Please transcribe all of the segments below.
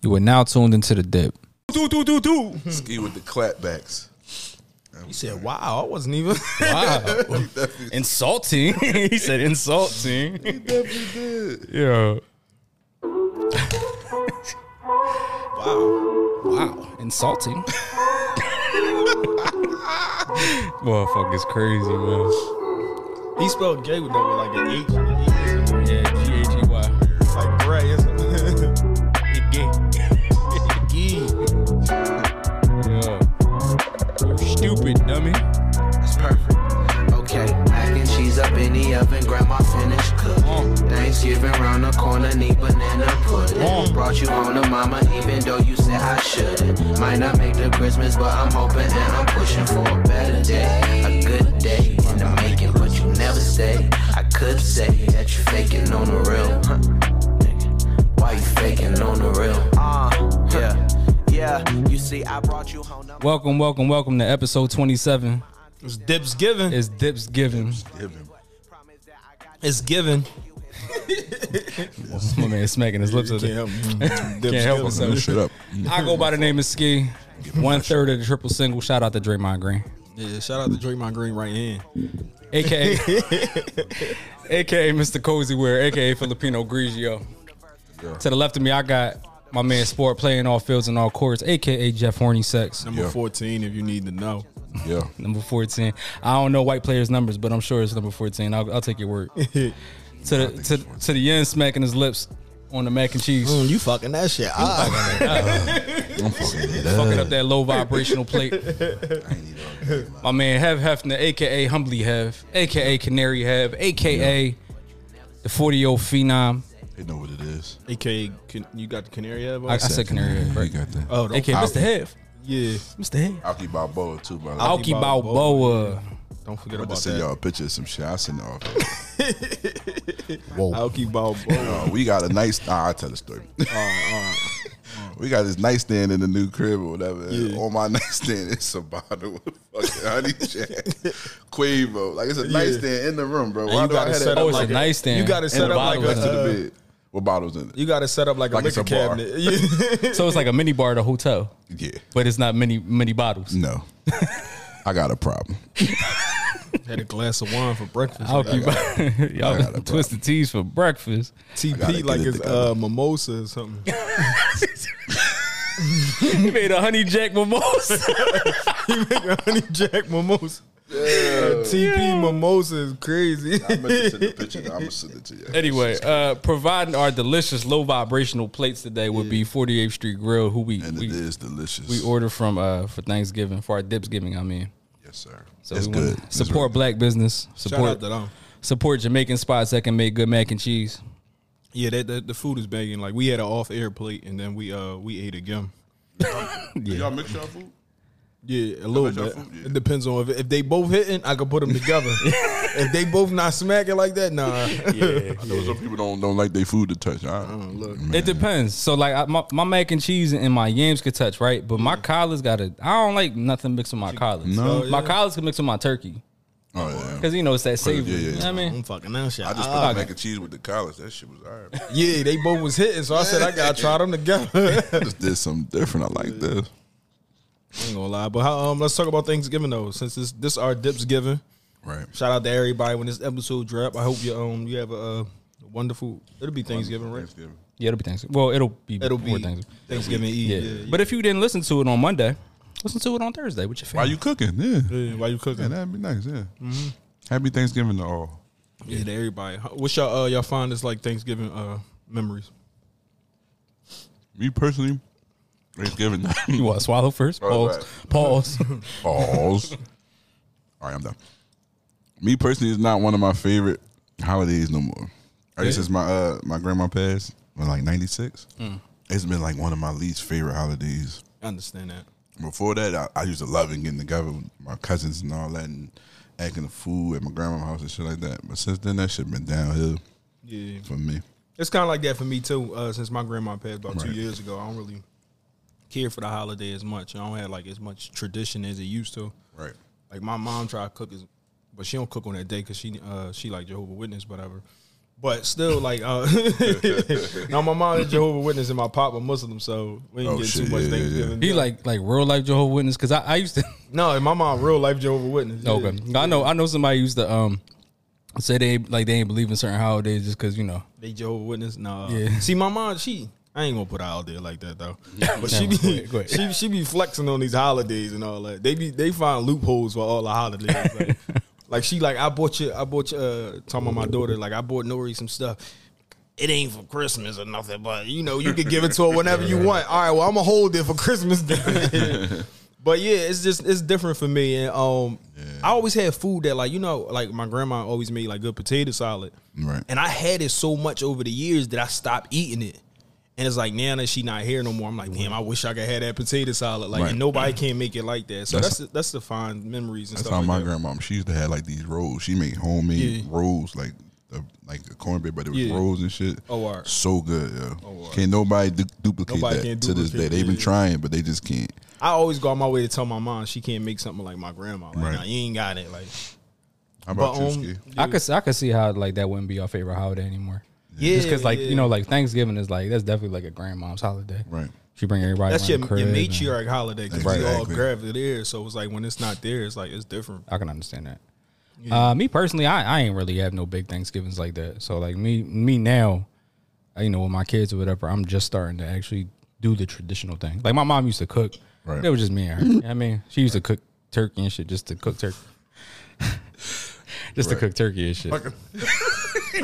You are now tuned into the dip. Do do do do. Ski with the clapbacks. He said, "Wow, I wasn't even." Wow. insulting. he said insulting. He definitely did. Yeah. wow. Wow. Insulting. Motherfucker's crazy, man. He spelled gay with that with like an H the corner, need banana pudding. Brought you home to mama, even though you said I shouldn't. Might not make the Christmas, but I'm hoping and I'm pushing for a better day. A good day in the making, but you never stay. I could say that you're faking on the real. Huh? Why you faking on the real? Ah, yeah, yeah. You see, I brought you home. Welcome, welcome, welcome to episode 27. It's dips given. It's Dips Given. Give him. It's given. My man smacking his lips. at it. Can't help, Can't help himself. Shut up. I go by the name of Ski. One third of the triple single. Shout out to Draymond Green. Yeah, shout out to Draymond Green right hand. AKA AKA Mr. Cozy Wear, AKA Filipino Grigio. To the left of me, I got my man Sport playing all fields and all courts, AKA Jeff Horny Sex. Number Yeah. 14, if you need to know. Yeah. Number 14. I don't know white players' numbers, but I'm sure it's number 14. I'll, I'll take your word. To the to, to the yen smacking his lips on the mac and cheese. Mm, you fucking that shit. Ah. I'm fucking it up. Fucking up that low vibrational plate. I ain't even on My man Heav Hefner, aka Humbly Heav, aka Canary Heav, aka the 40 year old phenom. They know what it is. AKA, can, you got the canary head? I, I said Canary Heav, You got that. Oh, don't, AKA Mr. Heav. yeah. Mr. Heav. Alki Balboa too, bro. Al- Alki Balboa. Balboa. Don't forget I about just send that. y'all a picture of some shit. I send it off. I'll keep Balboa. Uh, we got a nice. Nah, I'll tell the story. we got this nightstand in the new crib or whatever. Yeah. On my nightstand, it's a bottle of fucking honey jack, Quavo. Like it's a nightstand in the room, bro. Why you do I gotta have set that Oh, up it's like a nightstand. You got to set up like bottle next to the uh, bed? What bottles in it? You got to set up like, Like a it's a liquor cabinet. So it's like a mini bar at a hotel, yeah. but it's not many many bottles. No. I got a problem. Had a glass of wine for breakfast. I'll keep got y'all twisted teas for breakfast. TP like it it's uh, mimosa or something. He made a honey jack mimosa. he make a honey jack mimosa. TP mimosa is crazy. I'm gonna send the picture. I'm gonna send it to you. anyway, uh, providing our delicious low vibrational plates today would be 48th Street Grill, who we and we, it is delicious. we order from uh, for Thanksgiving for our dips giving. I mean, yes, sir. so it's good. Support really black business. Shout Support out to them. support Jamaican spots that can make good mac and cheese. Yeah, that, that the food is banging. Like we had an off air plate and then we uh we ate again. good. Do y'all mix y'all food? Yeah, a little y'all bit. yeah. It depends on if, if they both hitting, I could put them together. if they both not smacking like that, nah. Yeah. I know some people don't don't like their food to touch. I, uh, look. It depends. So like I, my, my mac and cheese and my yams could touch, right? But my collards got to I don't like nothing mixed with my collars. No? Oh, my collars can mix with my turkey oh yeah. because you know it's that savory. yeah, yeah. You know what I mean? I'm fucking that shit. I just put the mac and cheese with the collars. That shit was alright. yeah, they both was hitting, so I said I gotta try them together. I just did something different. I like this. I ain't gonna lie, but how, um, let's talk about Thanksgiving though. Since this this our dips giving, Right. shout out to everybody when this episode drop. I hope you um you have a, uh wonderful. It'll be Thanksgiving, right? Thanksgiving. Yeah, it'll be Thanksgiving. Well, it'll be It'll be Thanksgiving. Thanksgiving Eve. Yeah. Yeah, yeah. But if you didn't listen to it on Monday, listen to it on Thursday with your Why family. you cooking? Yeah. Yeah, while you cooking, Yeah, that'd be nice. Yeah. Happy Thanksgiving to all. yeah, to everybody. How- What's y'all uh, y'all fondest like Thanksgiving uh memories? Me personally, Thanksgiving. You want to swallow first? Right, Pause. right. Pause. Pause. All right, I'm done. Me personally is not one of my favorite holidays no more. Ever Yeah? since my uh my grandma passed in like '96, it's been like one of my least favorite holidays. I understand that. Before that, I, I used to love it getting together with my cousins and all that, and acting the food at my grandma's house and shit like that. But since then, that shit been downhill Yeah, for me. it's kind of like that for me too. Uh, since my grandma passed about two years ago, I don't really care for the holiday as much. I don't have like as much tradition as it used to. Right. Like my mom try to cook, as, but she don't cook on that day because she uh she like Jehovah Witness, whatever. But still, like, uh, now my mom is Jehovah Witness and my pop a Muslim, so we ain't Oh, get shit, too much yeah, yeah, yeah. Thanksgiving. He like like real life Jehovah Witness because I, I used to. no, and my mom real life Jehovah Witness. yeah. Okay, I know I know somebody used to um say they like they ain't believe in certain holidays just because you know. They Jehovah Witness. Nah. Yeah. See, my mom, she. I ain't gonna put her out there like that though. But she be go ahead, go ahead. she she be flexing on these holidays and all that. They be they find loopholes for all the holidays. Like, like she like I bought you I bought you uh talking about my daughter like I bought Nori some stuff. It ain't for Christmas or nothing, but you know you can give it to her whenever you want. All right, well I'm gonna hold it for Christmas. Day. but yeah, it's just it's different for me. And um, I always had food that like you know like my grandma always made like good potato salad. Right. And I had it so much over the years that I stopped eating it. And it's like now that she not here no more, I'm like, damn, I wish I could have that potato salad. Like, Right. and nobody can make it like that. So That's- that's that's, the fine memories and That's stuff. how like my that. grandma. She used to have like these rolls. She made homemade Yeah. rolls, like the like the cornbread, but it was Yeah. rolls and shit. Oh, wow. so good. Yeah, wow. can't nobody du- duplicate Nobody that can to this day. They've been trying, but they just can't. I always go on my way to tell my mom she can't make something like my grandma. Like, Right. nah, you ain't got it. Like, How about but you, um, I could I could see how like that wouldn't be your favorite holiday anymore. Yeah, just because like yeah. you know like Thanksgiving is like that's definitely like a grandmom's holiday. Right. She bring everybody. that's your, around the your crib and- matriarch holiday because Right. we all Exactly. grab it there. So it's like when it's not there, it's like it's different. I can understand that. Uh, me personally, I, I ain't really have no big Thanksgivings like that. So like me me now, uh, you know, with my kids or whatever, I'm just starting to actually do the traditional thing. Like my mom used to cook. Right. It was just me and her. You know what I mean, she used to cook turkey and shit just to cook turkey. just to cook turkey and shit.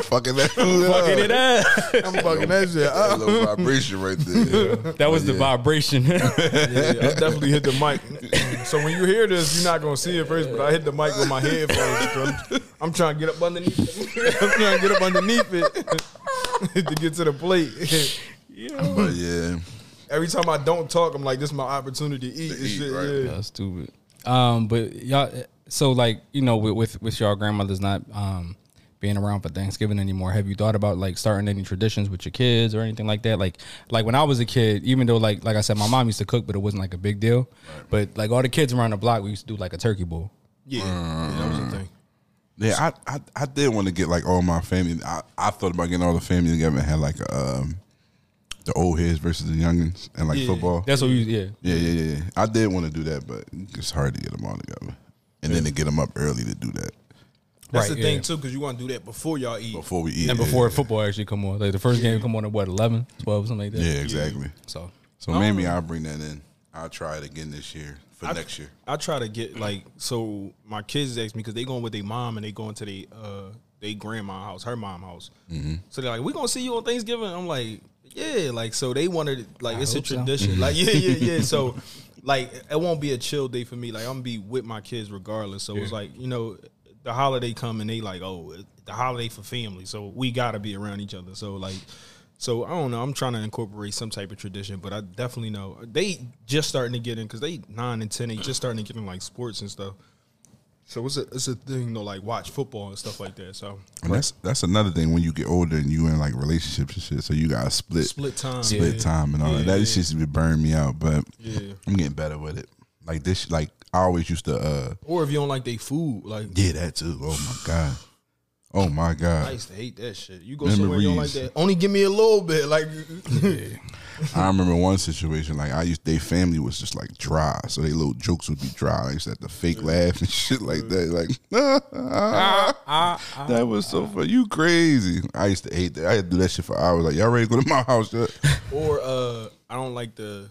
fucking that food Fucking it up. I'm fucking that shit. up. That up. little vibration right there. That was the vibration. Yeah, I definitely hit the mic. So when you hear this, you're not gonna see it first, but I hit the mic with my headphones. I'm, I'm trying to get up underneath. It. I'm trying to get up underneath it to get to the plate. But yeah, Every time I don't talk, I'm like, "This is my opportunity to eat." To this eat, shit. right. Yeah. That's stupid. Um, but y'all, so like you know, with with, with your grandmother's not um being around for Thanksgiving anymore, have you thought about like starting any traditions with your kids or anything like that? Like like when I was a kid, even though like like I said, my mom used to cook, but it wasn't like a big deal. But like all the kids around the block, we used to do like a turkey bowl. Yeah, yeah, that was the thing. yeah. I I, I did want to get like all my family. I, I thought about getting all the family together and had like um the old heads versus the youngins and like Yeah. football. That's what we yeah. Yeah, yeah, yeah, yeah. I did want to do that, but it's hard to get them all together, and then to get them up early to do that That's Right, the thing yeah. too, because you want to do that before y'all eat. before we eat. And before yeah, football actually come on, like the first game come on at what 11, 12, something like that. yeah, exactly. So So maybe I'll bring that in. I'll try it again this year for next year. I try to get like so my kids ask me because they going with their mom and they going to the uh they grandma house, her mom house. Mm-hmm. So they're like, "We gonna see you on Thanksgiving." I'm like, "Yeah," like so they wanted like I it's a hope so. tradition. Like yeah, yeah, yeah. So like it won't be a chill day for me. Like I'm gonna be with my kids regardless. So it's like you know the holiday come and they like, oh, the holiday for family. So we gotta be around each other. So like. So I don't know. I'm trying to incorporate some type of tradition, but I definitely know they just starting to get in because they nine and ten. They just starting to get in like sports and stuff. So it's a it's a thing to like watch football and stuff like that. So And that's that's another thing when you get older and you in like relationships and shit. So you gotta split split time, split Yeah. time and all that. Yeah, That yeah. shit be burn me out, but Yeah. I'm getting better with it. Like this, like I always used to. uh Or if you don't like their food, like Yeah, that too. Oh my god. Oh my god. I used to hate that shit. You go somewhere you don't like that. Only give me a little bit, like I remember one situation like I used. Their family was just like dry, so their little jokes would be dry. I used to have to fake laugh and shit like that. Like that was so funny. You crazy? I used to hate that. I had to do that shit for hours. Like y'all ready to go to my house or uh I don't like the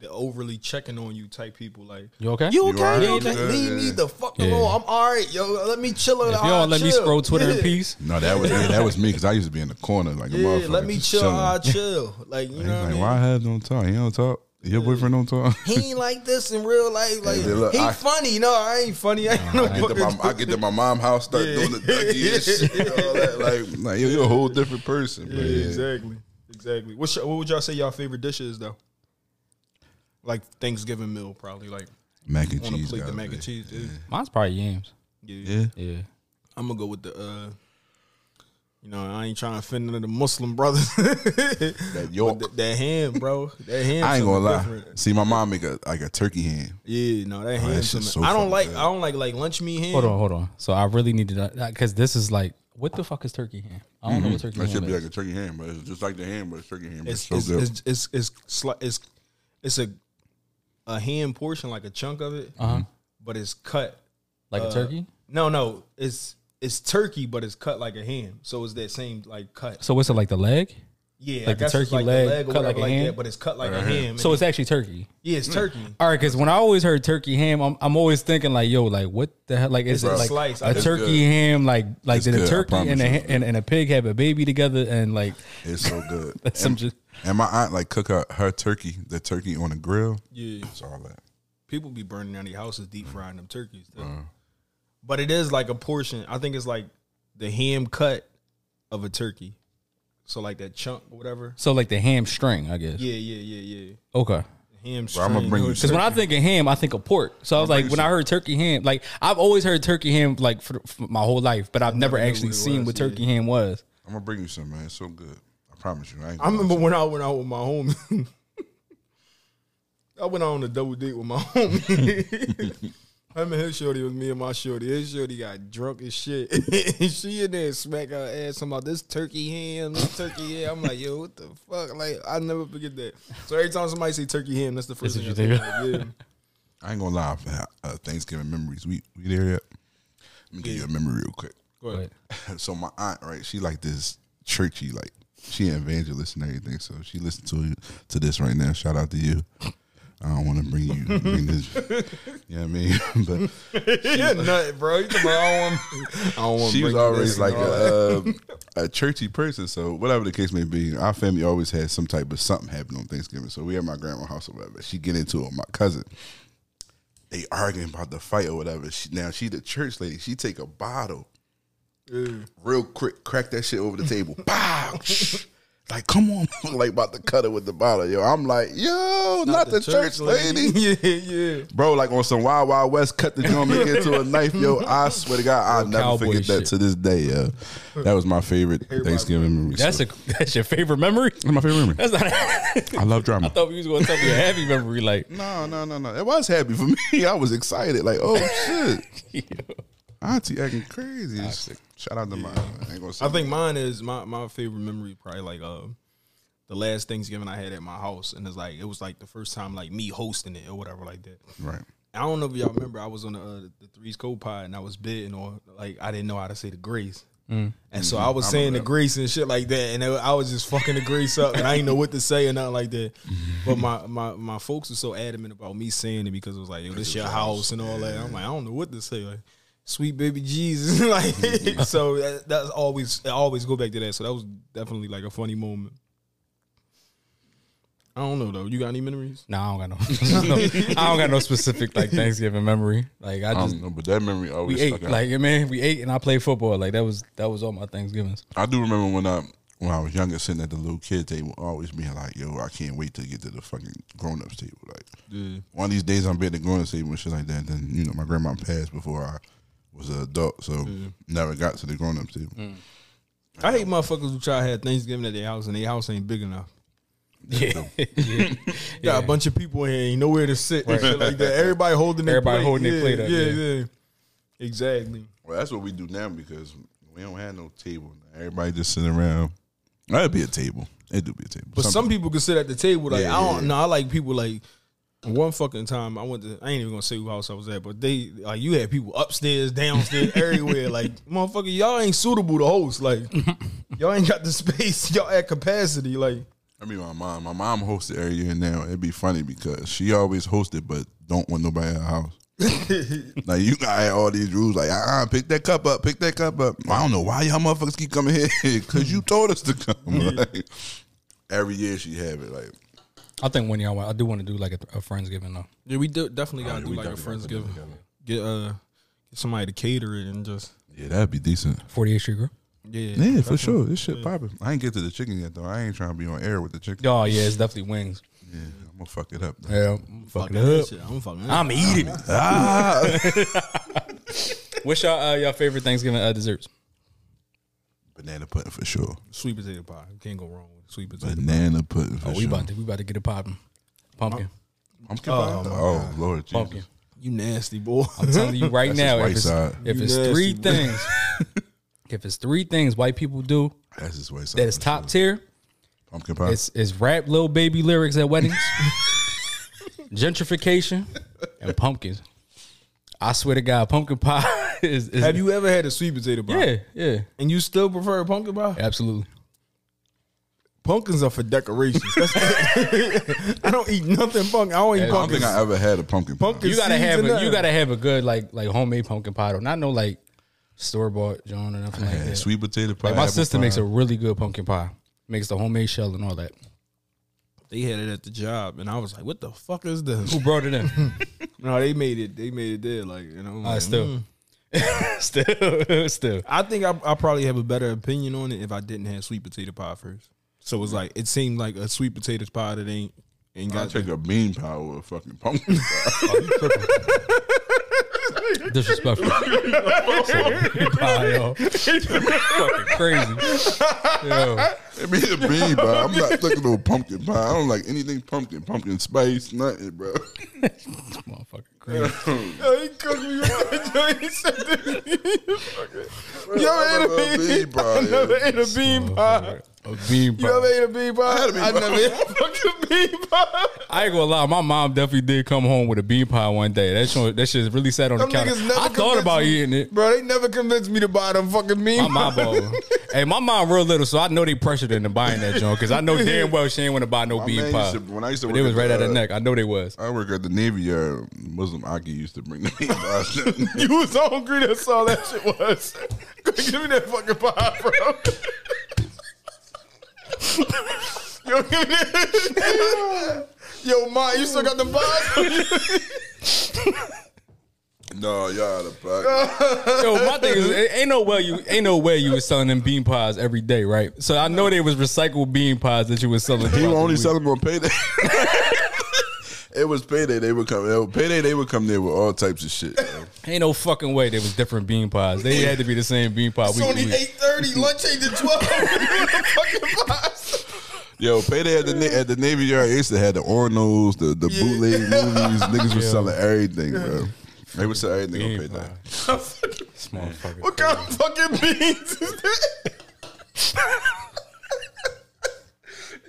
the overly checking on you type people. Like you okay? you You okay? You You okay? good? Leave me the fuck Yeah. alone. I'm all right, yo. Let me chill. if you don't let me scroll Twitter in peace, No, that was yeah, that was me because I used to be in the corner like a Yeah, motherfucker. let me chill. I chill. Like you He's know what I like, mean? why I have don't talk? He don't talk. Your boyfriend don't talk. he ain't like this in real life. Like Yeah, look, he I- funny. No, I ain't funny. I ain't no I get, to my, I get to my mom house, start Yeah. doing the Dougie and shit, all that. Like, like you're a whole different person. Yeah, But yeah. exactly, exactly. What's your, what would y'all say y'all favorite dishes though? Like Thanksgiving meal, probably like Mac and on a cheese. plate the mac and cheese. Yeah. mine's probably yams. Yeah. Yeah. Yeah. I'm gonna go with the. uh You know, I ain't trying to offend none of the Muslim brothers. That York. But that, that ham, bro. That ham. I ain't gonna lie. Different. See, my mom make a like a turkey ham. Yeah, no, that Oh, ham. that so I don't fucking like. good. I don't like like lunch meat ham. Hold on, hold on. So I really needed that because this is like What the fuck is turkey ham? I don't know what turkey That ham should be is. like a turkey ham, but it's just like the ham, but it's turkey ham. It's It's, so it's, good. it's it's it's sli- it's it's a a ham portion, like a chunk of it, Uh-huh. but it's cut Like a uh, turkey. No, no, it's it's turkey, but it's cut like a ham. So it's that same like cut. So what's it like the leg? Yeah, Like I the turkey like leg the leg or cut like a like ham? that, but it's cut like a uh-huh. ham. So it's actually turkey. yeah, it's turkey. Mm. All right, because when I always heard turkey ham, I'm, I'm always thinking like, yo, like what the hell? Like is It's it a like slice. a It's turkey good. ham? Like like It's did a good, I turkey and a promise ha- and, and a pig have a baby together and like It's so good. That's some and, just- and my aunt like cook her, her turkey, the turkey on the grill. Yeah, It's all that. people be burning down their houses deep mm. frying them turkeys. Too. Uh-huh. But it is like a portion. I think it's like the ham cut of a turkey. So like that chunk or whatever. so like the ham string, I guess. Yeah, yeah, yeah, yeah. Okay. Ham. Bro, I'ma bring or you Because when I think of ham, I think of pork. So I was like, when I heard turkey ham, like I've always heard turkey ham like for, for my whole life, but I've never never actually what seen was, what yeah. turkey ham was. I'm gonna bring you some, man. It's so good. I promise you. I, I remember when I went out with my homie. I went out on a double date with my homie. Him and his shorty was me and my shorty. His shorty got drunk as shit. and she in there smack her ass talking about this turkey ham, this turkey ham. I'm like, yo, what the fuck? Like, I never forget that. So every time somebody say turkey ham, that's the first That's thing what I you think. of. Yeah. I ain't gonna lie. For uh, Thanksgiving memories, we we there yet? Let me give you a memory real quick. Go ahead. so my aunt, right? She like this churchy, like she an evangelist and everything. So she listened to to this right now. Shout out to you. I don't want to bring you bring this. You know what I mean? but Yeah, nut, bro. You talking I don't want, I she was always like a, a churchy person. So whatever the case may be, our family always had some type of something happen on Thanksgiving. So we at my grandma's house or whatever. She get into it with my cousin. They arguing about the fight or whatever. She, now she the church lady. She take a bottle, mm. real quick, crack that shit over the table. Pow! like come on, like about to cut it with the bottle. Yo, I'm like, yo, not, the, church, lady. yeah, yeah. Bro, like on some Wild Wild West, cut the joint, make it into a knife, yo. I swear to God, I'll never cowboy forget that to this day, yo. That was my favorite Thanksgiving memory. That's so. a that's your favorite memory. That's my favorite memory. That's not. I I love drama. I thought we was gonna tell me a happy memory. Like, No, no, no, no. It was happy for me. I was excited. Like, oh shit, Auntie acting crazy. Shout out to mine. I ain't gonna say. I think mine is my, my favorite memory probably like uh the last Thanksgiving I had at my house and it's like it was like the first time like me hosting it or whatever like that. right. I don't know if y'all remember I was on the uh, the threes cold pod and I was bidding or like I didn't know how to say the grace. And so I was I saying the remember grace and shit like that, and I was just fucking the grace up, and I didn't know what to say or nothing like that. But my my my folks were so adamant about me saying it because it was like, yo, this your house and all that. I'm like, I don't know what to say. Like, sweet baby Jesus, like mm-hmm. so that, that's always I always go back to that. So that was definitely like a funny moment. I don't know though. You got any memories? no, I don't got no. I don't got no specific like Thanksgiving memory. Like I I just don't know, but that memory always we ate stuck out. like man, we ate and I played football. Like that was that was all my Thanksgivings. I do remember when I when I was younger, sitting at the little kid table, always being like, "Yo, I can't wait to get to the fucking grown ups table." Like Yeah. one of these days, I'm be at the grown ups table and shit like that. And then you know, my grandma passed before I was an adult, so mm. never got to the grown up table. Mm. I hate motherfuckers who try to have Thanksgiving at their house and their house ain't big enough. Yeah, yeah. Got a bunch of people in here, ain't nowhere to sit and shit like that. Everybody holding their Everybody plate. holding their yeah, plate up, Yeah, yeah. yeah. Exactly. Well, that's what we do now because we don't have no table. Everybody just sitting around. That'd be a table. It do be a table. But some, people can sit at the table. Like Yeah, I don't yeah. know. I like people like one fucking time I went to I ain't even gonna say who house I was at, but they like you had people upstairs, downstairs, everywhere. Like motherfucker, y'all ain't suitable to host. Like y'all ain't got the space. Y'all at capacity. Like I mean, my mom. My mom hosted every year now. It'd be funny because she always hosted, but don't want nobody at her house. like you got all these rules. Like, ah, pick that cup up, pick that cup up. I don't know why y'all motherfuckers keep coming here because you told us to come. Like, every year she have it. Like, I think one y'all. I do want to do like a, a friendsgiving though. yeah, we do, definitely gotta yeah, do like a definitely gotta friendsgiving. Get uh get somebody to cater it and just yeah, that'd be decent. 48th Street Grill. yeah Yeah, for sure. This shit popping. I ain't get to the chicken yet though. I ain't trying to be on air with the chicken. Oh yeah, it's definitely wings. Yeah, I'm gonna fuck it up. Though. Yeah, I'm fucking Fucking it up. shit. I'm fucking. I'm eating it. Ah. What's y'all uh, y'all favorite Thanksgiving uh, desserts? Banana pudding for sure. sweet potato pie. Can't go wrong with sweet potato. Banana pudding for Oh, we sure. about to we about to get it popping. Pumpkin, Pumpkin Oh, pie? my Oh, Lord Jesus. pumpkin. You nasty boy. I'm telling you right That's now, if it's, if it's three boy. things, If it's three things white people do That's his way. that is top tier, Pumpkin pie. it's it's rap little baby lyrics at weddings, gentrification, and pumpkins. I swear to God, pumpkin pie is, is Have you ever had a sweet potato pie? Yeah, yeah, And you still prefer pumpkin pie? absolutely. Pumpkins are for decorations. That's I don't eat nothing pumpkin. I don't eat Yeah, I don't pumpkins. think I ever had a pumpkin pie. Pumpkin You gotta seeds have and a, you nothing. gotta have a good like like homemade pumpkin pie though. Not no like store bought John or nothing like Yeah, that. sweet potato pie. Like my apple sister pie. makes a really good pumpkin pie. Makes the homemade shell and all that. They had it at the job, and I was like, "What the fuck is this?" Who brought it in? no, they made it. They made it there. Like you know, I'm Uh, like, still. mm. still, still. I think I, I probably have a better opinion on it if I didn't have sweet potato pie first. So it's like it seemed like a sweet potato pie that ain't ain't I got. take a bean pie with a fucking pumpkin pie. Oh, Disrespectful. pie, yo. Fucking crazy. Yo. It be a bean pie. I'm not looking no pumpkin pie. I don't like anything pumpkin, pumpkin spice, nothing, bro. Motherfucker crazy. Yo, he cooked me with that joint. He said that- You I ever love ate a bean bean pie? pie, I never yeah. ate a bean pie. A bean pie. You ever ate a bean pie? had a bean I pie. never ate a fucking bean pie. I ain't gonna lie, my mom definitely did come home with a bean pie one day. That shit, that shit really sat on Them the counter. niggas never I thought convinced about me. eating it. Bro, they never convinced me to buy them fucking bean My mom pie. bought. Hey, my mom real little, so I know they pressured her into buying that joint because I know damn well she ain't want to buy no My bean man pie. used to- when I used to But work it was at right at the, the uh, neck. I know they was. I work at the Navy Yard. Muslim Aki used to bring the bean pies. You was so hungry, that's all that shit was. Give me that fucking pie, bro. Yo, give. Yo, Ma, you still got the pies? no, y'all out of pocket. Yo, my thing is, ain't no way you ain't no way you was selling them bean pies every day, right? So I know they was recycled bean pies that you was selling. He throughout would the only week. sell them on payday. it was payday. They would come. It was payday. They would come there with all types of shit. yo. Ain't no fucking way there was different bean pies. They had to be the same bean pie. It's week to only 8.30, lunch ain't to 12. fucking pies. Yo, payday at the Na- at the Navy Yard. They used to have the Ornos, the the bootleg movies. Niggas was selling everything, bro. They would sell everything on Bean payday. pie. This motherfucker. What kind of fucking beans is that?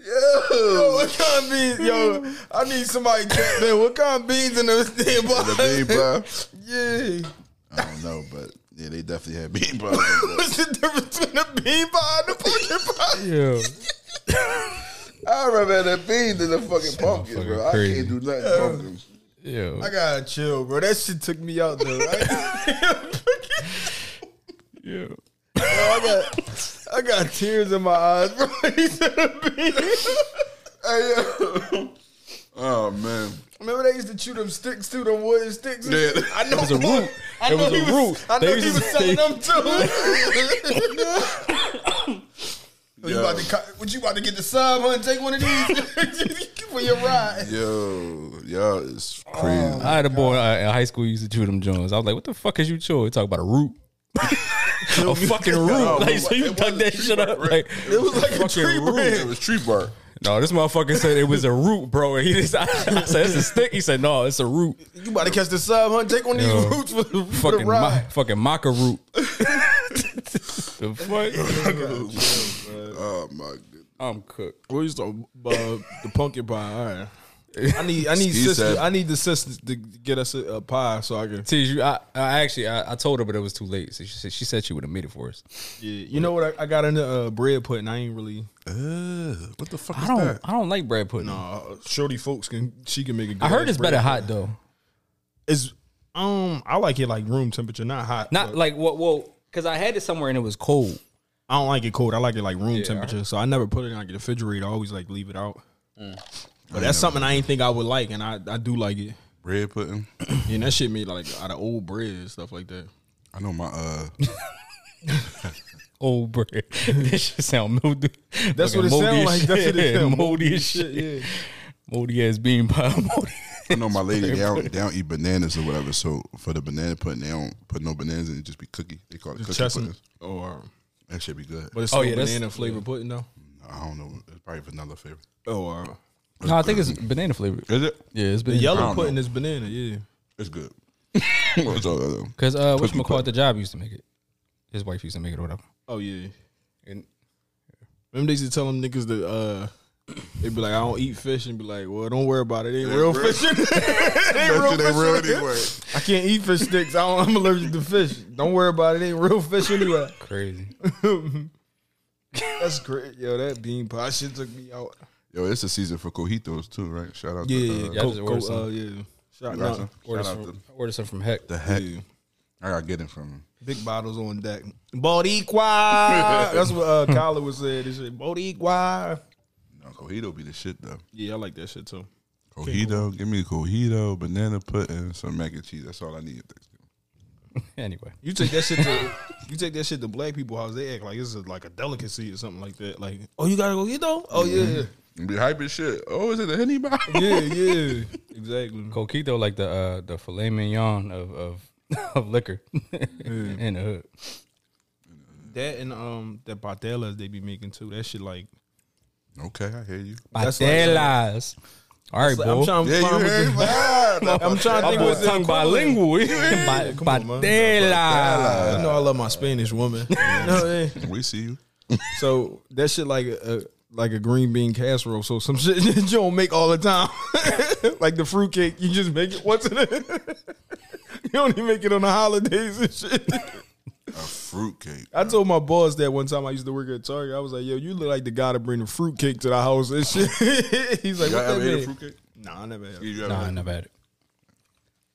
Yo, what kind of beans? Yo, I need somebody to tap in. What kind of beans in the damn The bean box? pie. Yeah. I don't know, but yeah, they definitely had bean pies. What's the difference between a bean pie and a pumpkin pie? Yeah. I remember that beans in the fucking pumpkin, motherfucker bro. I can't do nothing pumpkin. Yeah. I gotta chill, bro. That shit took me out though. Right? Yeah. Bro, I got, I got tears in my eyes, bro. He said a bean. Hey, yo. Oh man. Remember they used to chew them sticks too, them wooden sticks. Yeah. I know It was a root. I It know was he a root. I know used he to was selling them too. You about to, co- what you about to get the sub, huh? and Take one of these for your ride. Yo, y'all is crazy. I had a boy uh, in high school used to chew them Jones. I was like, "What the fuck is you chewing?" He talk about a root, a fucking root. Like, so you It tuck that shit bark, up? right? Like, It was like a Fucking tree root. it was tree bark. no, this motherfucker said it was a root, bro. And he just, I, said, "It's a stick." He said, "No, it's a root." You about to catch the sub, huh? Take one of these roots for, for the Fucking, ma- ride. fucking maca root. The fuck? Oh my god. I'm cooked. What you talking uh, the pumpkin pie? All right. I need I need He sisters. said- I need the sisters to get us a, a pie so I can. Tease you. I, I actually, I, I told her, but it was too late. So she said she said she would have made it for us. Yeah, you know what? I, I got into uh, bread pudding. I ain't really. Uh, what the fuck I is don't, that? I don't like bread pudding. Uh, shorty folks can she can make it. Good I heard it's better pudding. hot though. It's um I like it like room temperature, not hot. Not like what? Well, because I had it somewhere and it was cold. I don't like it cold. I like it like room Yeah. temperature. So I never put it in like the refrigerator. I always like leave it out. Mm. But that's something I ain't think I would like, and I, I do like it. Bread pudding. And that shit made like out of old bread and stuff like that. I know my uh Old bread. this shit sound mildew. That's Fucking what it moldy sound like. That's what it shit. sound moldy as shit. Yeah. Moldy ass bean pie. Moldy. I know my lady they don't, they don't eat bananas or whatever. So for the banana pudding, they don't put no bananas in it. Just be cookie. They call it cookie Chestnut pudding. or That should be good. but it's Oh, still yeah, that's- banana flavor pudding though. I don't know. It's probably vanilla flavor. Oh, uh, No, I think it's banana flavored. Is it? Yeah, it's banana. the yellow pudding know. is banana. Yeah, It's good. What's all that? Because uh, which McCall at the job used to make it. His wife used to make it or whatever. Oh yeah. And Remember they used to tell them niggas that uh they be like, I don't eat fish and be like, well, don't worry about it. It ain't real fish. it ain't real shit real fish. anyway. I can't eat fish sticks. I don't, I'm allergic to fish. Don't worry about it. It ain't real fish anyway. crazy. That's great. Yo, that bean pie shit took me out. Yo, it's a season for coquitos too, right? Shout out Yeah, to yeah, uh, yeah. Yeah, I Go, just go, ordered some. uh, yeah. Shout You out. some? Order Shout out some, to order some from Heck. the heck. Yeah. I gotta get it from him. Big bottles on deck. Boricua. That's what uh, Kyler was saying. This shit. Boricua. No, coquito be the shit though. Yeah, I like that shit too. Coquito, give me a coquito, banana pudding, some mac and cheese. That's all I need. Anyway, You take that shit to you take that shit to black people house. They act like it's a, like a delicacy or something like that. Like, oh, you gotta go get though. Oh yeah, And Be hype as shit. Oh, is it a henny bottle? yeah, yeah. Exactly. coquito like the uh, the filet mignon of of, of liquor in the hood. That and um that patelas they be making too. That shit like. Okay, I hear you. That's like- Patelas. All right, like, boy. I'm trying to Yeah, find you what heard the- me. I'm trying to think what's the tongue bilingual. Yeah, come on, man. Patela. You know I love my Spanish woman. You know what We see you. So that shit like a, a like a green bean casserole. So some shit you don't make all the time, like the fruit cake. You just make it once in a. you only make it on the holidays and shit. A fruitcake. I told my boss that one time I used to work at Target. I was like, "Yo, you look like the guy to bring the fruit cake to the house and shit." He's like, Y'all "What that ever ate a mean?" fruitcake? Nah, I never had. You ever Nah, I had- never had it.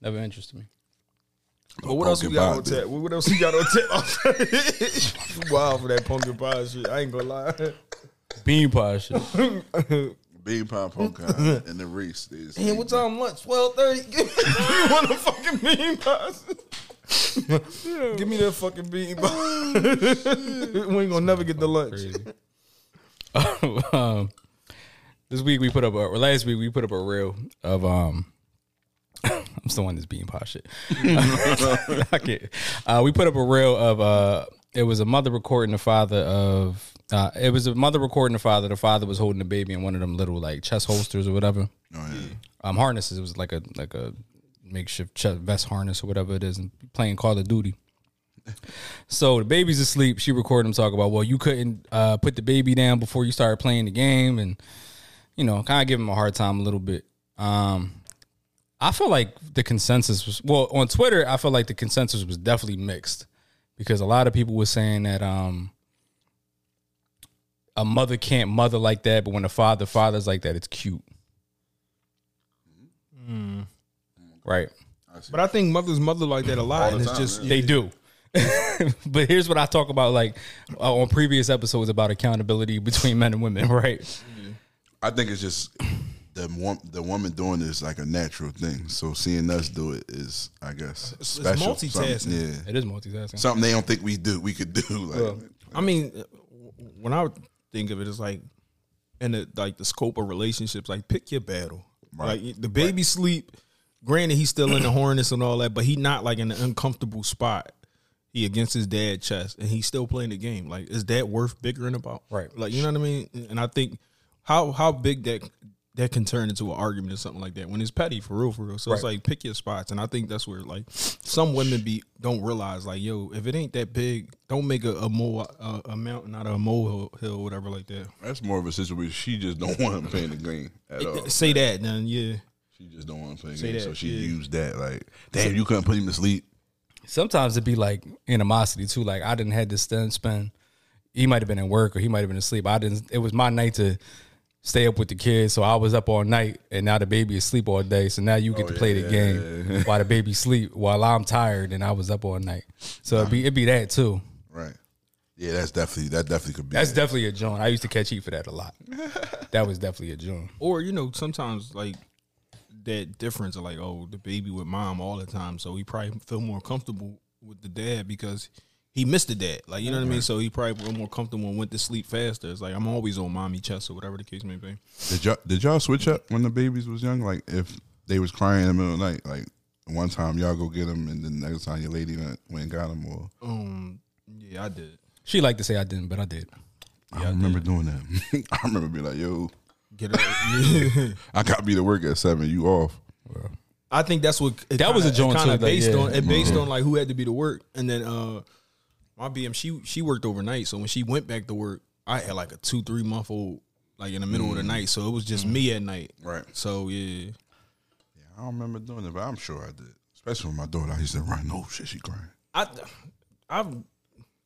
Never interested me. But what else we Pumpkin got pie, on dude. tap? What else we got on tap? wow for that pumpkin pie shit. I ain't gonna lie. Bean pie shit. Bean pie pumpkin and the Reese. they just- what time lunch? Twelve thirty. Give me one of the fucking bean pies. Give me that fucking bean pie. we ain't gonna never get the lunch. Um, this week we put up a or last week we put up a reel of um. I'm still on this bean pie shit. I. Uh, we put up a reel of uh. It was a mother recording the father of. Uh, it was a mother recording the father. The father was holding the baby in one of them little like chest holsters or whatever. Oh, yeah. um, harnesses. It was like a like a makeshift chest vest harness or whatever it is, and playing Call of Duty. So the baby's asleep. She recorded him talk about, well, you couldn't uh, put the baby down before you started playing the game, and you know, kind of give him a hard time a little bit. Um, I feel like the consensus was well on Twitter. I feel like the consensus was definitely mixed because a lot of people were saying that um, a mother can't mother like that, but when a father fathers like that, it's cute. Right. But I think mothers mother like that a lot. And it's time, just yeah. They do. but here's what I talk about, like uh, on previous episodes about accountability between men and women, right? I think it's just the the woman doing it is like a natural thing. So seeing us do it is, I guess, it's special. multitasking. Something- Yeah, It is multitasking. something they don't think we do. We could do. Like, I mean, when I think of it, it's like in the like the scope of relationships, like pick your battle. Right. Like the baby sleep. Granted, he's still in the harness and all that, but he not like in an uncomfortable spot. He against his dad chest, and he's still playing the game. Like, is that worth bickering about? Right. Like, you know what I mean? And I think how how big that that can turn into an argument or something like that when it's petty for real, for real. So it's like pick your spots, and I think that's where like some women be don't realize like, yo, if it ain't that big, don't make a a mole a, a mountain out of a molehill, hill, whatever like that. that's more of a situation. She just don't want him playing the game at all. Say that, then yeah. She just don't want to play the Say game. that, so she yeah. used that. Like, damn, you couldn't put him to sleep. Sometimes it'd be like animosity too. Like I didn't had to spend spend. He might have been at work or he might have been asleep. I didn't. It was my night to stay up with the kids, so I was up all night, and now the baby is asleep all day. So now you get oh, to play the game while the baby sleep, while I'm tired and I was up all night. So it'd be it'd be that too. Right. Yeah, that's definitely that definitely could be. That's it. definitely a joint. I used to catch heat for that a lot. that was definitely a joint. Or you know, sometimes like that difference of like, oh, the baby with mom all the time, so he probably feel more comfortable with the dad because he missed the dad. Like you know what I mean. So he probably feel more comfortable and went to sleep faster. It's like I'm always on mommy chest or whatever the case may be. Did y'all did y'all switch up when the babies was young? Like if they was crying in the middle of the night, like one time y'all go get them, and then the next time your lady went, went and got them, or Um, yeah, I did. She liked to say I didn't, but I did. I don't remember doing that. I remember being like, "Yo, Get up. I got to be to work at seven. You off?" I think that's what it That was a kinda- joint kinda too, like, based yeah. on it based mm-hmm. on like who had to be to work, and then uh my BM she she worked overnight, so when she went back to work, I had like a two three month old like in the middle of the mm. night, so it was just mm. me at night. Right. So yeah, Yeah, I don't remember doing it, but I'm sure I did. Especially with my daughter, I used to run. Oh shit, she crying. I I've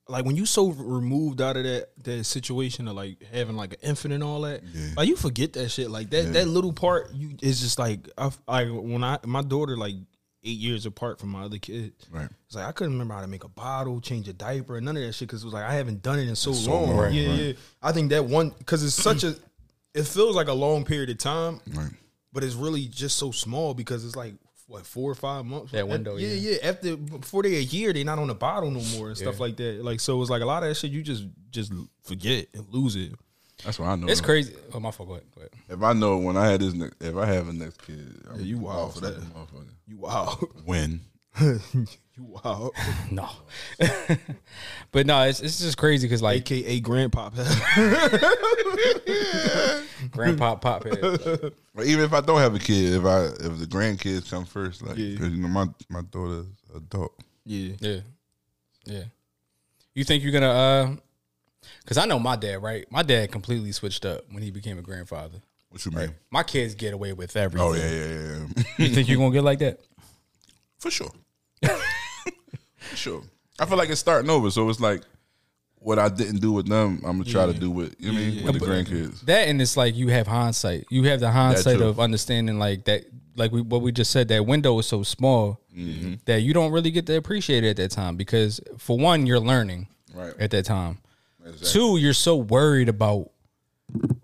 like when you so removed out of that that situation of like having like an infant and all that, Yeah. like you forget that shit. Like that that little part, you is just like I like when I my daughter like eight years apart from my other kid. Right. It's like I couldn't remember how to make a bottle, change a diaper, none of that shit because it was like I haven't done it in so, So long. long, yeah, right. yeah. I think that one because it's such a, it feels like a long period of time, Right. but it's really just so small because it's like what four or five months That window, Yeah, yeah. yeah. After before they a year, they not on the bottle no more and stuff like that. Like so, it's like a lot of that shit you just just forget and lose it. That's what I know. It's crazy. Oh my fault. Go ahead. Go ahead. If I know when I had this, ne- if I have a next kid, I'm you wild for that. motherfucker. You wild When? you wow. No, but no, it's it's just crazy because like AKA grandpa. grandpa pop head. But even if I don't have a kid, if I if the grandkids come first, like Yeah. 'cause, you know my my daughter's adult. yeah, Yeah, yeah. You think you're gonna? uh Because I know my dad, right? My dad completely switched up when he became a grandfather. What you mean? My kids get away with everything. Oh yeah, yeah, yeah, yeah. You think you're gonna get like that? for sure. For sure. I feel like it's starting over, so it's like what I didn't do with them, I'm gonna try to do with you know what I mean with the grandkids. That and it's like you have hindsight. You have the hindsight too. of understanding like that. Like we what we just said, that window is so small Mm-hmm. that you don't really get to appreciate it at that time because for one, you're learning Right. at that time. Exactly. Two, you're so worried about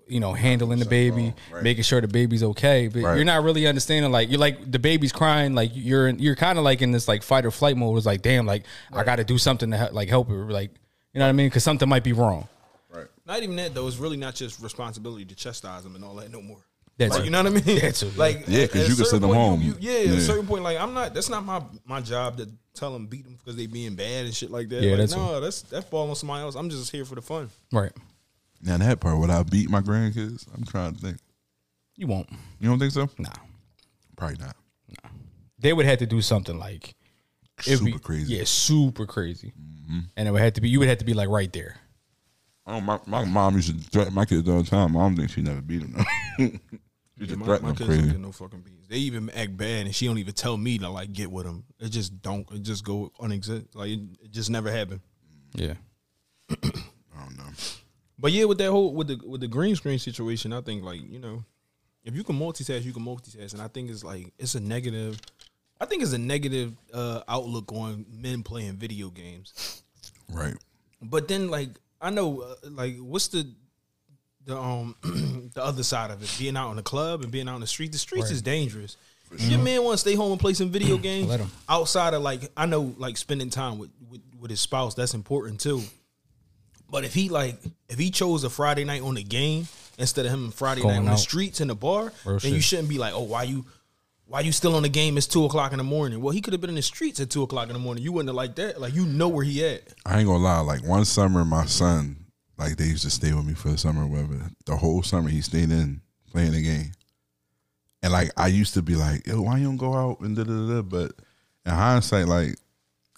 you know handling the baby, right. making sure the baby's okay, but Right. you're not really understanding. Like you're like the baby's crying, like you're in, you're kind of like in this like fight or flight mode. It's like damn, like I got to do something to help, like help her, like you know what I mean? Because something might be wrong. Right. not even that though. It's really not just responsibility to chastise them and all that no more. That's Like, it. you know what I mean? That too, yeah. Like Yeah, 'cause at you can send them point, home. you- yeah, at a certain point, like I'm not. That's not my my job to tell them beat them because they being bad and shit like that. Yeah, like, that's no, that's that fall on somebody else. I'm just here for the fun. Right? Now that part, would I beat my grandkids? I'm trying to think. You won't. You don't think so? Nah. Probably not. No. They would have to do something like it'd Super be- crazy. Mm-hmm. Yeah, super crazy. And it would have to be you would have to be like right there. Oh, my, my mom used to threaten my kids all the time. I don't think she never beat them. though. she used to My, threaten my them kids don't crazy. get no fucking beats. They even act bad, and she don't even tell me to like get with them. It just don't. It just go unexist. Like it, it just never happened. Yeah. I don't know. But yeah, with that whole with the with the green screen situation, I think like you know, if you can multitask, you can multitask, and I think it's like it's a negative. I think it's a negative uh, outlook on men playing video games. Right. But then like I know uh, like what's the the um the other side of it? Being out in the club and being out in the street. The streets is dangerous. If Your man want to stay home and play some video games. Let him. Outside of like I know like spending time with, with with his spouse that's important too. But if he like if he chose a Friday night on the game instead of him Friday Going night on the streets in the bar, Real then you shouldn't be like, oh, why you why you still on the game? It's two o'clock in the morning. Well, he could have been in the streets at two o'clock in the morning. You wouldn't have liked that. Like you know where he at. I ain't gonna lie. Like one summer, my son, like they used to stay with me for the summer, or whatever. The whole summer, he stayed in playing the game. And like I used to be like, yo, why you don't go out and da da da? da? But in hindsight, like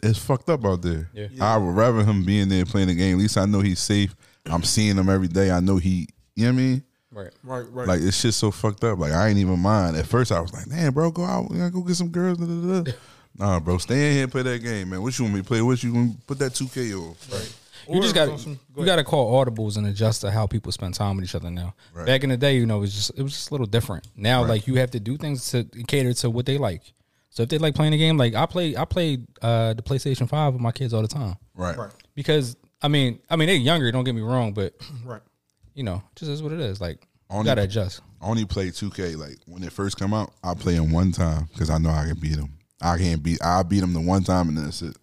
it's fucked up out there. Yeah. I would rather him being there playing the game. At least I know he's safe. I'm seeing him every day. I know he. You know what I mean? Right. Right, right. Like this shit's so fucked up. Like I ain't even mind. At first I was like, damn, bro, go out. We gotta go get some girls. Da, da, da. Nah, bro, stay in here and play that game, man. What you want me to play? What you want to put that 2K on? Right. You just got awesome. Go you got to call audibles and adjust to how people spend time with each other now. Right. Back in the day, you know, it was just it was just a little different. Now, like you have to do things to cater to what they like. So if they like playing a game, like I play, I play uh, the PlayStation Five with my kids all the time Right. Right. because I mean, I mean they're younger. Don't get me wrong, but Right. you know, just is what it is. Like you Only- gotta adjust. I only play 2K. Like when it first come out, I play him one time because I know I can beat him. I can't beat. I beat him the one time and that's it.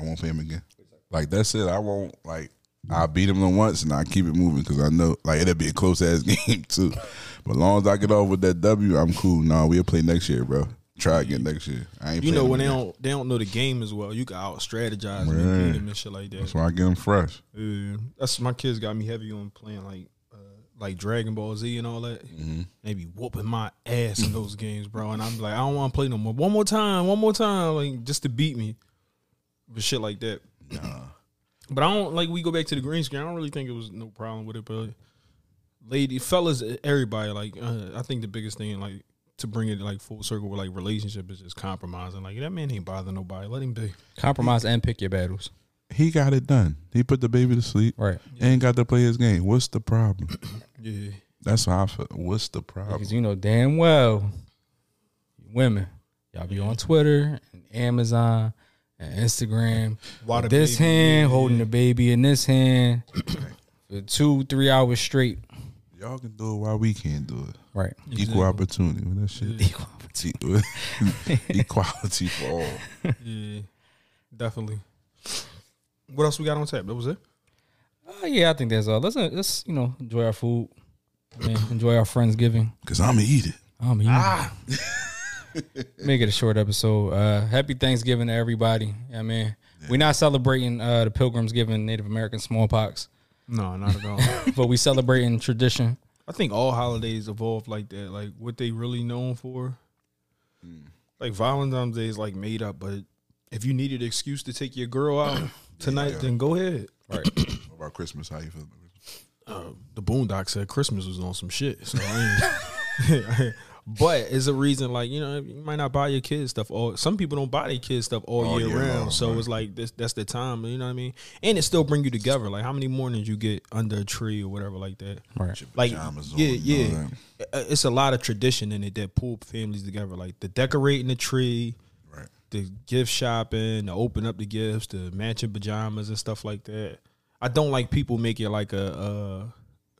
I won't play him again. Like that's it. I won't like. I beat him the once and I keep it moving because I know like it'll be a close ass game too. But as long as I get off with that W, I'm cool. Nah, we'll play next year, bro. Try again next year. I ain't. You know when they don't they don't know the game as well. You can out strategize and beat them and shit like that. That's why I get them fresh. Yeah. That's my kids got me heavy on playing like uh, like Dragon Ball Z and all that. They be whooping my ass in those games, bro. And I'm like, I don't want to play no more. One more time, one more time, like just to beat me. But shit like that. Nah. But I don't like we go back to the green screen. I don't really think it was no problem with it. But lady, fellas, everybody like uh, I think the biggest thing like to bring it like full circle with like relationship is just compromising. Like that man ain't bothering nobody. Let him be. Compromise and pick your battles. He got it done. He put the baby to sleep. Right. Ain't got to play his game. What's the problem? Yeah. That's how I feel. What's the problem? Because you know damn well, women, y'all be on Twitter and Amazon and Instagram. Why the this baby? hand holding the baby in this hand for two, three hours straight. Y'all can do it while we can't do it. Right. Equal opportunity with that shit. Equality for all. Yeah. Definitely. What else we got on tap? That was it. Uh, yeah, I think that's all. Let's uh, let's you know enjoy our food, man, enjoy our friendsgiving. Cause I'ma eat it. Um, ah. Make it a short episode. Uh, happy Thanksgiving to everybody. Yeah, man. We're not celebrating uh, the Pilgrims giving Native American smallpox, No, not at all. but we celebrating tradition. I think all holidays evolve like that. Like what they really known for. Like Valentine's Day is like made up, but if you needed an excuse to take your girl out tonight, then go ahead. Right. What about Christmas? How you feel? about Christmas? Uh, the Boondock said Christmas was on some shit. So I ain't- but it's a reason like you know you might not buy your kids stuff all some people don't buy their kids stuff all, All year, year round long, so right. it's like this that's the time you know what i mean and it still bring you together like how many mornings you get under a tree or whatever like that Right. like Pajamas on, yeah you know yeah. Uh, it's a lot of tradition in it that pull families together like the decorating the tree Right. the gift shopping, the open up the gifts, the matching pajamas and stuff like that. I don't like people make it like a, uh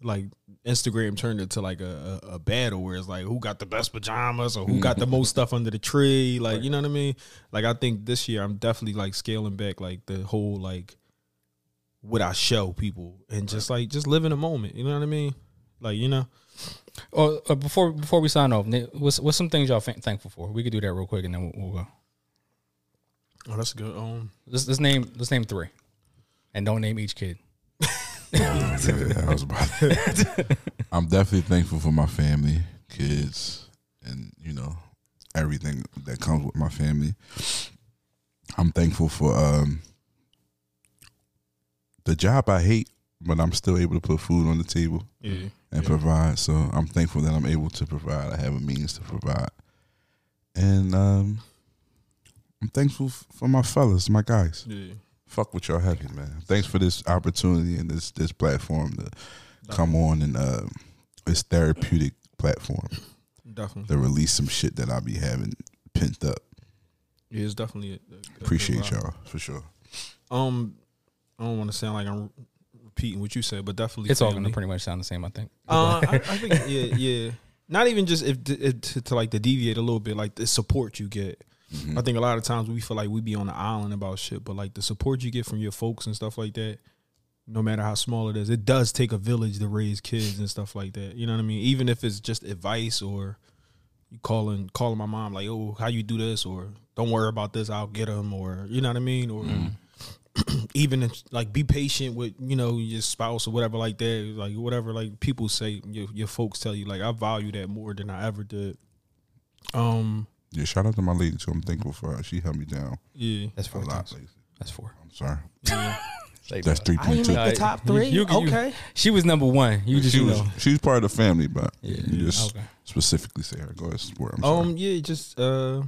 like Instagram turned into like a, a, a battle where it's like who got the best pajamas or who got the most stuff under the tree. Like you know what I mean? Like I think this year I'm definitely like scaling back like the whole like what I show people and just like just live in the moment. You know what I mean? Like you know. Oh, uh, before before we sign off, what's what's some things y'all fa- thankful for? We could do that real quick, and then we'll, we'll go. Oh, that's good. Um, Let's, let's name let's name three, and don't name each kid. Yeah, I was about to- I'm definitely thankful for my family, kids, and you know everything that comes with my family. I'm thankful for um, the job I hate, but I'm still able to put food on the table yeah. and Yeah. provide. So I'm thankful that I'm able to provide. I have a means to provide, and um, I'm thankful for my fellas, my guys. Yeah. Fuck with y'all heavy, man. Thanks for this opportunity and this this platform to come on and uh, this therapeutic platform Definitely. to release some shit that I be having pent up. Yeah, it's definitely. A, a- a good Appreciate y'all for sure. Um, I don't want to sound like I'm repeating what you said, but definitely It's all going to pretty much sound the same, I think. Uh, I, I think yeah, yeah. Not even just if, if to, to like to deviate a little bit, like the support you get. Mm-hmm. I think a lot of times we feel like we be on the island about shit, but like the support you get from your folks and stuff like that, no matter how small it is, it does take a village to raise kids and stuff like that. You know what I mean? Even if it's just advice or you calling calling my mom like, oh, how you do this, or don't worry about this, I'll get them, or you know what I mean, or even if, like be patient with you know your spouse or whatever like that, like whatever like people say, your your folks tell you, like I value that more than I ever did. Um, Yeah, shout out to my lady too. I'm thankful for her. She held me down yeah, That's a four lot. times. That's four. I'm sorry. yeah. That's three point two. the top three? You- you- okay. She was number one. You just She you was know. she's part of the family, but Yeah. you just Okay. specifically say her. Go ahead, sport. I'm sorry. Um, yeah, just uh,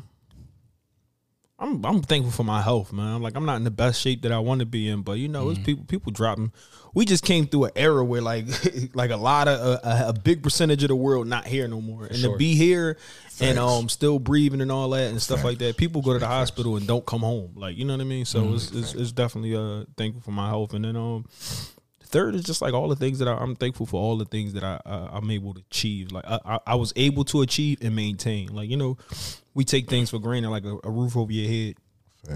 I'm I'm thankful for my health, man. I'm like I'm not in the best shape that I want to be in, but you know, it's people people dropping. We just came through an era where like like a lot of a, a big percentage of the world not here no more, and Sure. to be here and um still breathing and all that and stuff like that. People go to the hospital and don't come home, like you know what I mean. So it's, it's it's definitely uh thankful for my health, and then um. Third is just like all the things that I, I'm thankful for. All the things that I, I I'm able to achieve. Like I, I, I was able to achieve and maintain. Like you know, we take things for granted, like a, a roof over your head,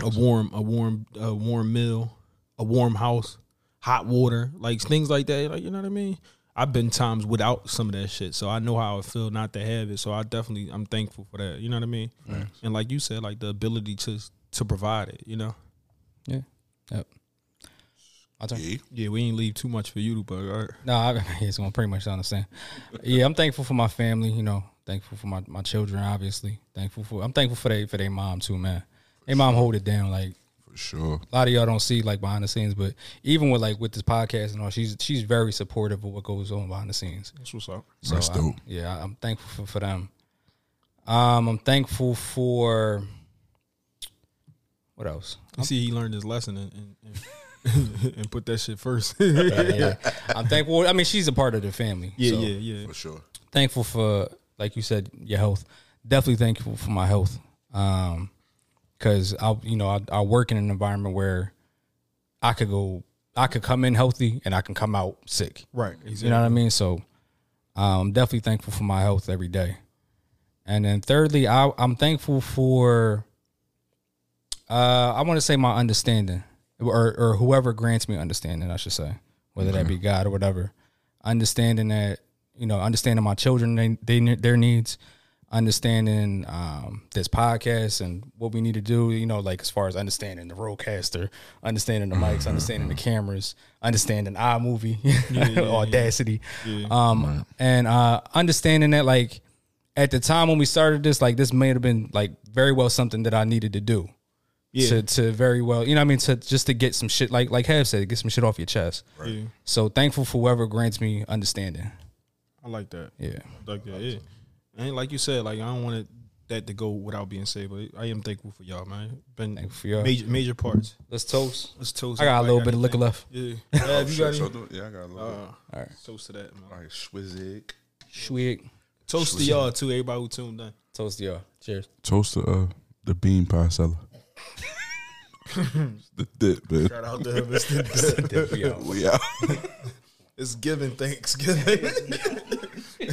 a warm, a warm, a warm meal, a warm house, hot water, like things like that. Like you know what I mean. I've been times without some of that shit, so I know how it feel not to have it. So I definitely, I'm thankful for that. You know what I mean? And like you said, like the ability to to provide it. You know. Yeah. Yep. I'll turn. Yeah. Yeah, we ain't leave too much for you to, but all right. No, I, it's gonna pretty much sound the same. Yeah, I'm thankful for my family. You know, thankful for my, my children. Obviously, thankful for. I'm thankful for they for their mom too, man. Their mom hold it down. Like For sure. A lot of y'all don't see like behind the scenes, but even with like with this podcast and all, she's she's very supportive of what goes on behind the scenes. That's what's up. So That's I'm- dope. yeah, I'm thankful for, for them. Um, I'm thankful for what else? You see, he learned his lesson and and, and, and put that shit first. yeah, Yeah, I'm thankful. I mean, she's a part of the family. yeah, so yeah, For sure. Thankful for, like you said, your health. Definitely thankful for my health. Um, because I, you know, I, I work in an environment where I could go, I could come in healthy and I can come out sick. Right. Exactly. You know what I mean? So um, I'm definitely thankful for my health every day. And then thirdly, I, I'm thankful for uh, I want to say my understanding, or or whoever grants me understanding, I should say, whether that be God or whatever. Understanding that you know, understanding my children, they, they their needs, understanding um, this podcast and what we need to do. You know, like as far as understanding the RODECaster, understanding the mics, understanding the cameras, understanding iMovie, Audacity, um, and uh, understanding that like at the time when we started this, like this may have been like very well something that I needed to do. Yeah. To, to very well, you know, what I mean, to just to get some shit, like like Heav said, get some shit off your chest. Yeah, So thankful for whoever grants me understanding. I like that. Yeah, I like that. Yeah. And like you said, like I don't want it, that to go without being said, but I am thankful for y'all, man. Been Thankful for y'all. major major parts. let's toast. Let's toast. I got a little Everybody bit of liquor left. Yeah. Have you got So any? yeah, I got a little. Uh, All right, toast to that, man. like Schwizzig. sweet. Toast to y'all too. Everybody who tuned in. Toast to y'all. Cheers. Toast to uh, the bean pie seller. The dip, man. Shout out to him. It's, the- We out. We out. it's giving Thanksgiving.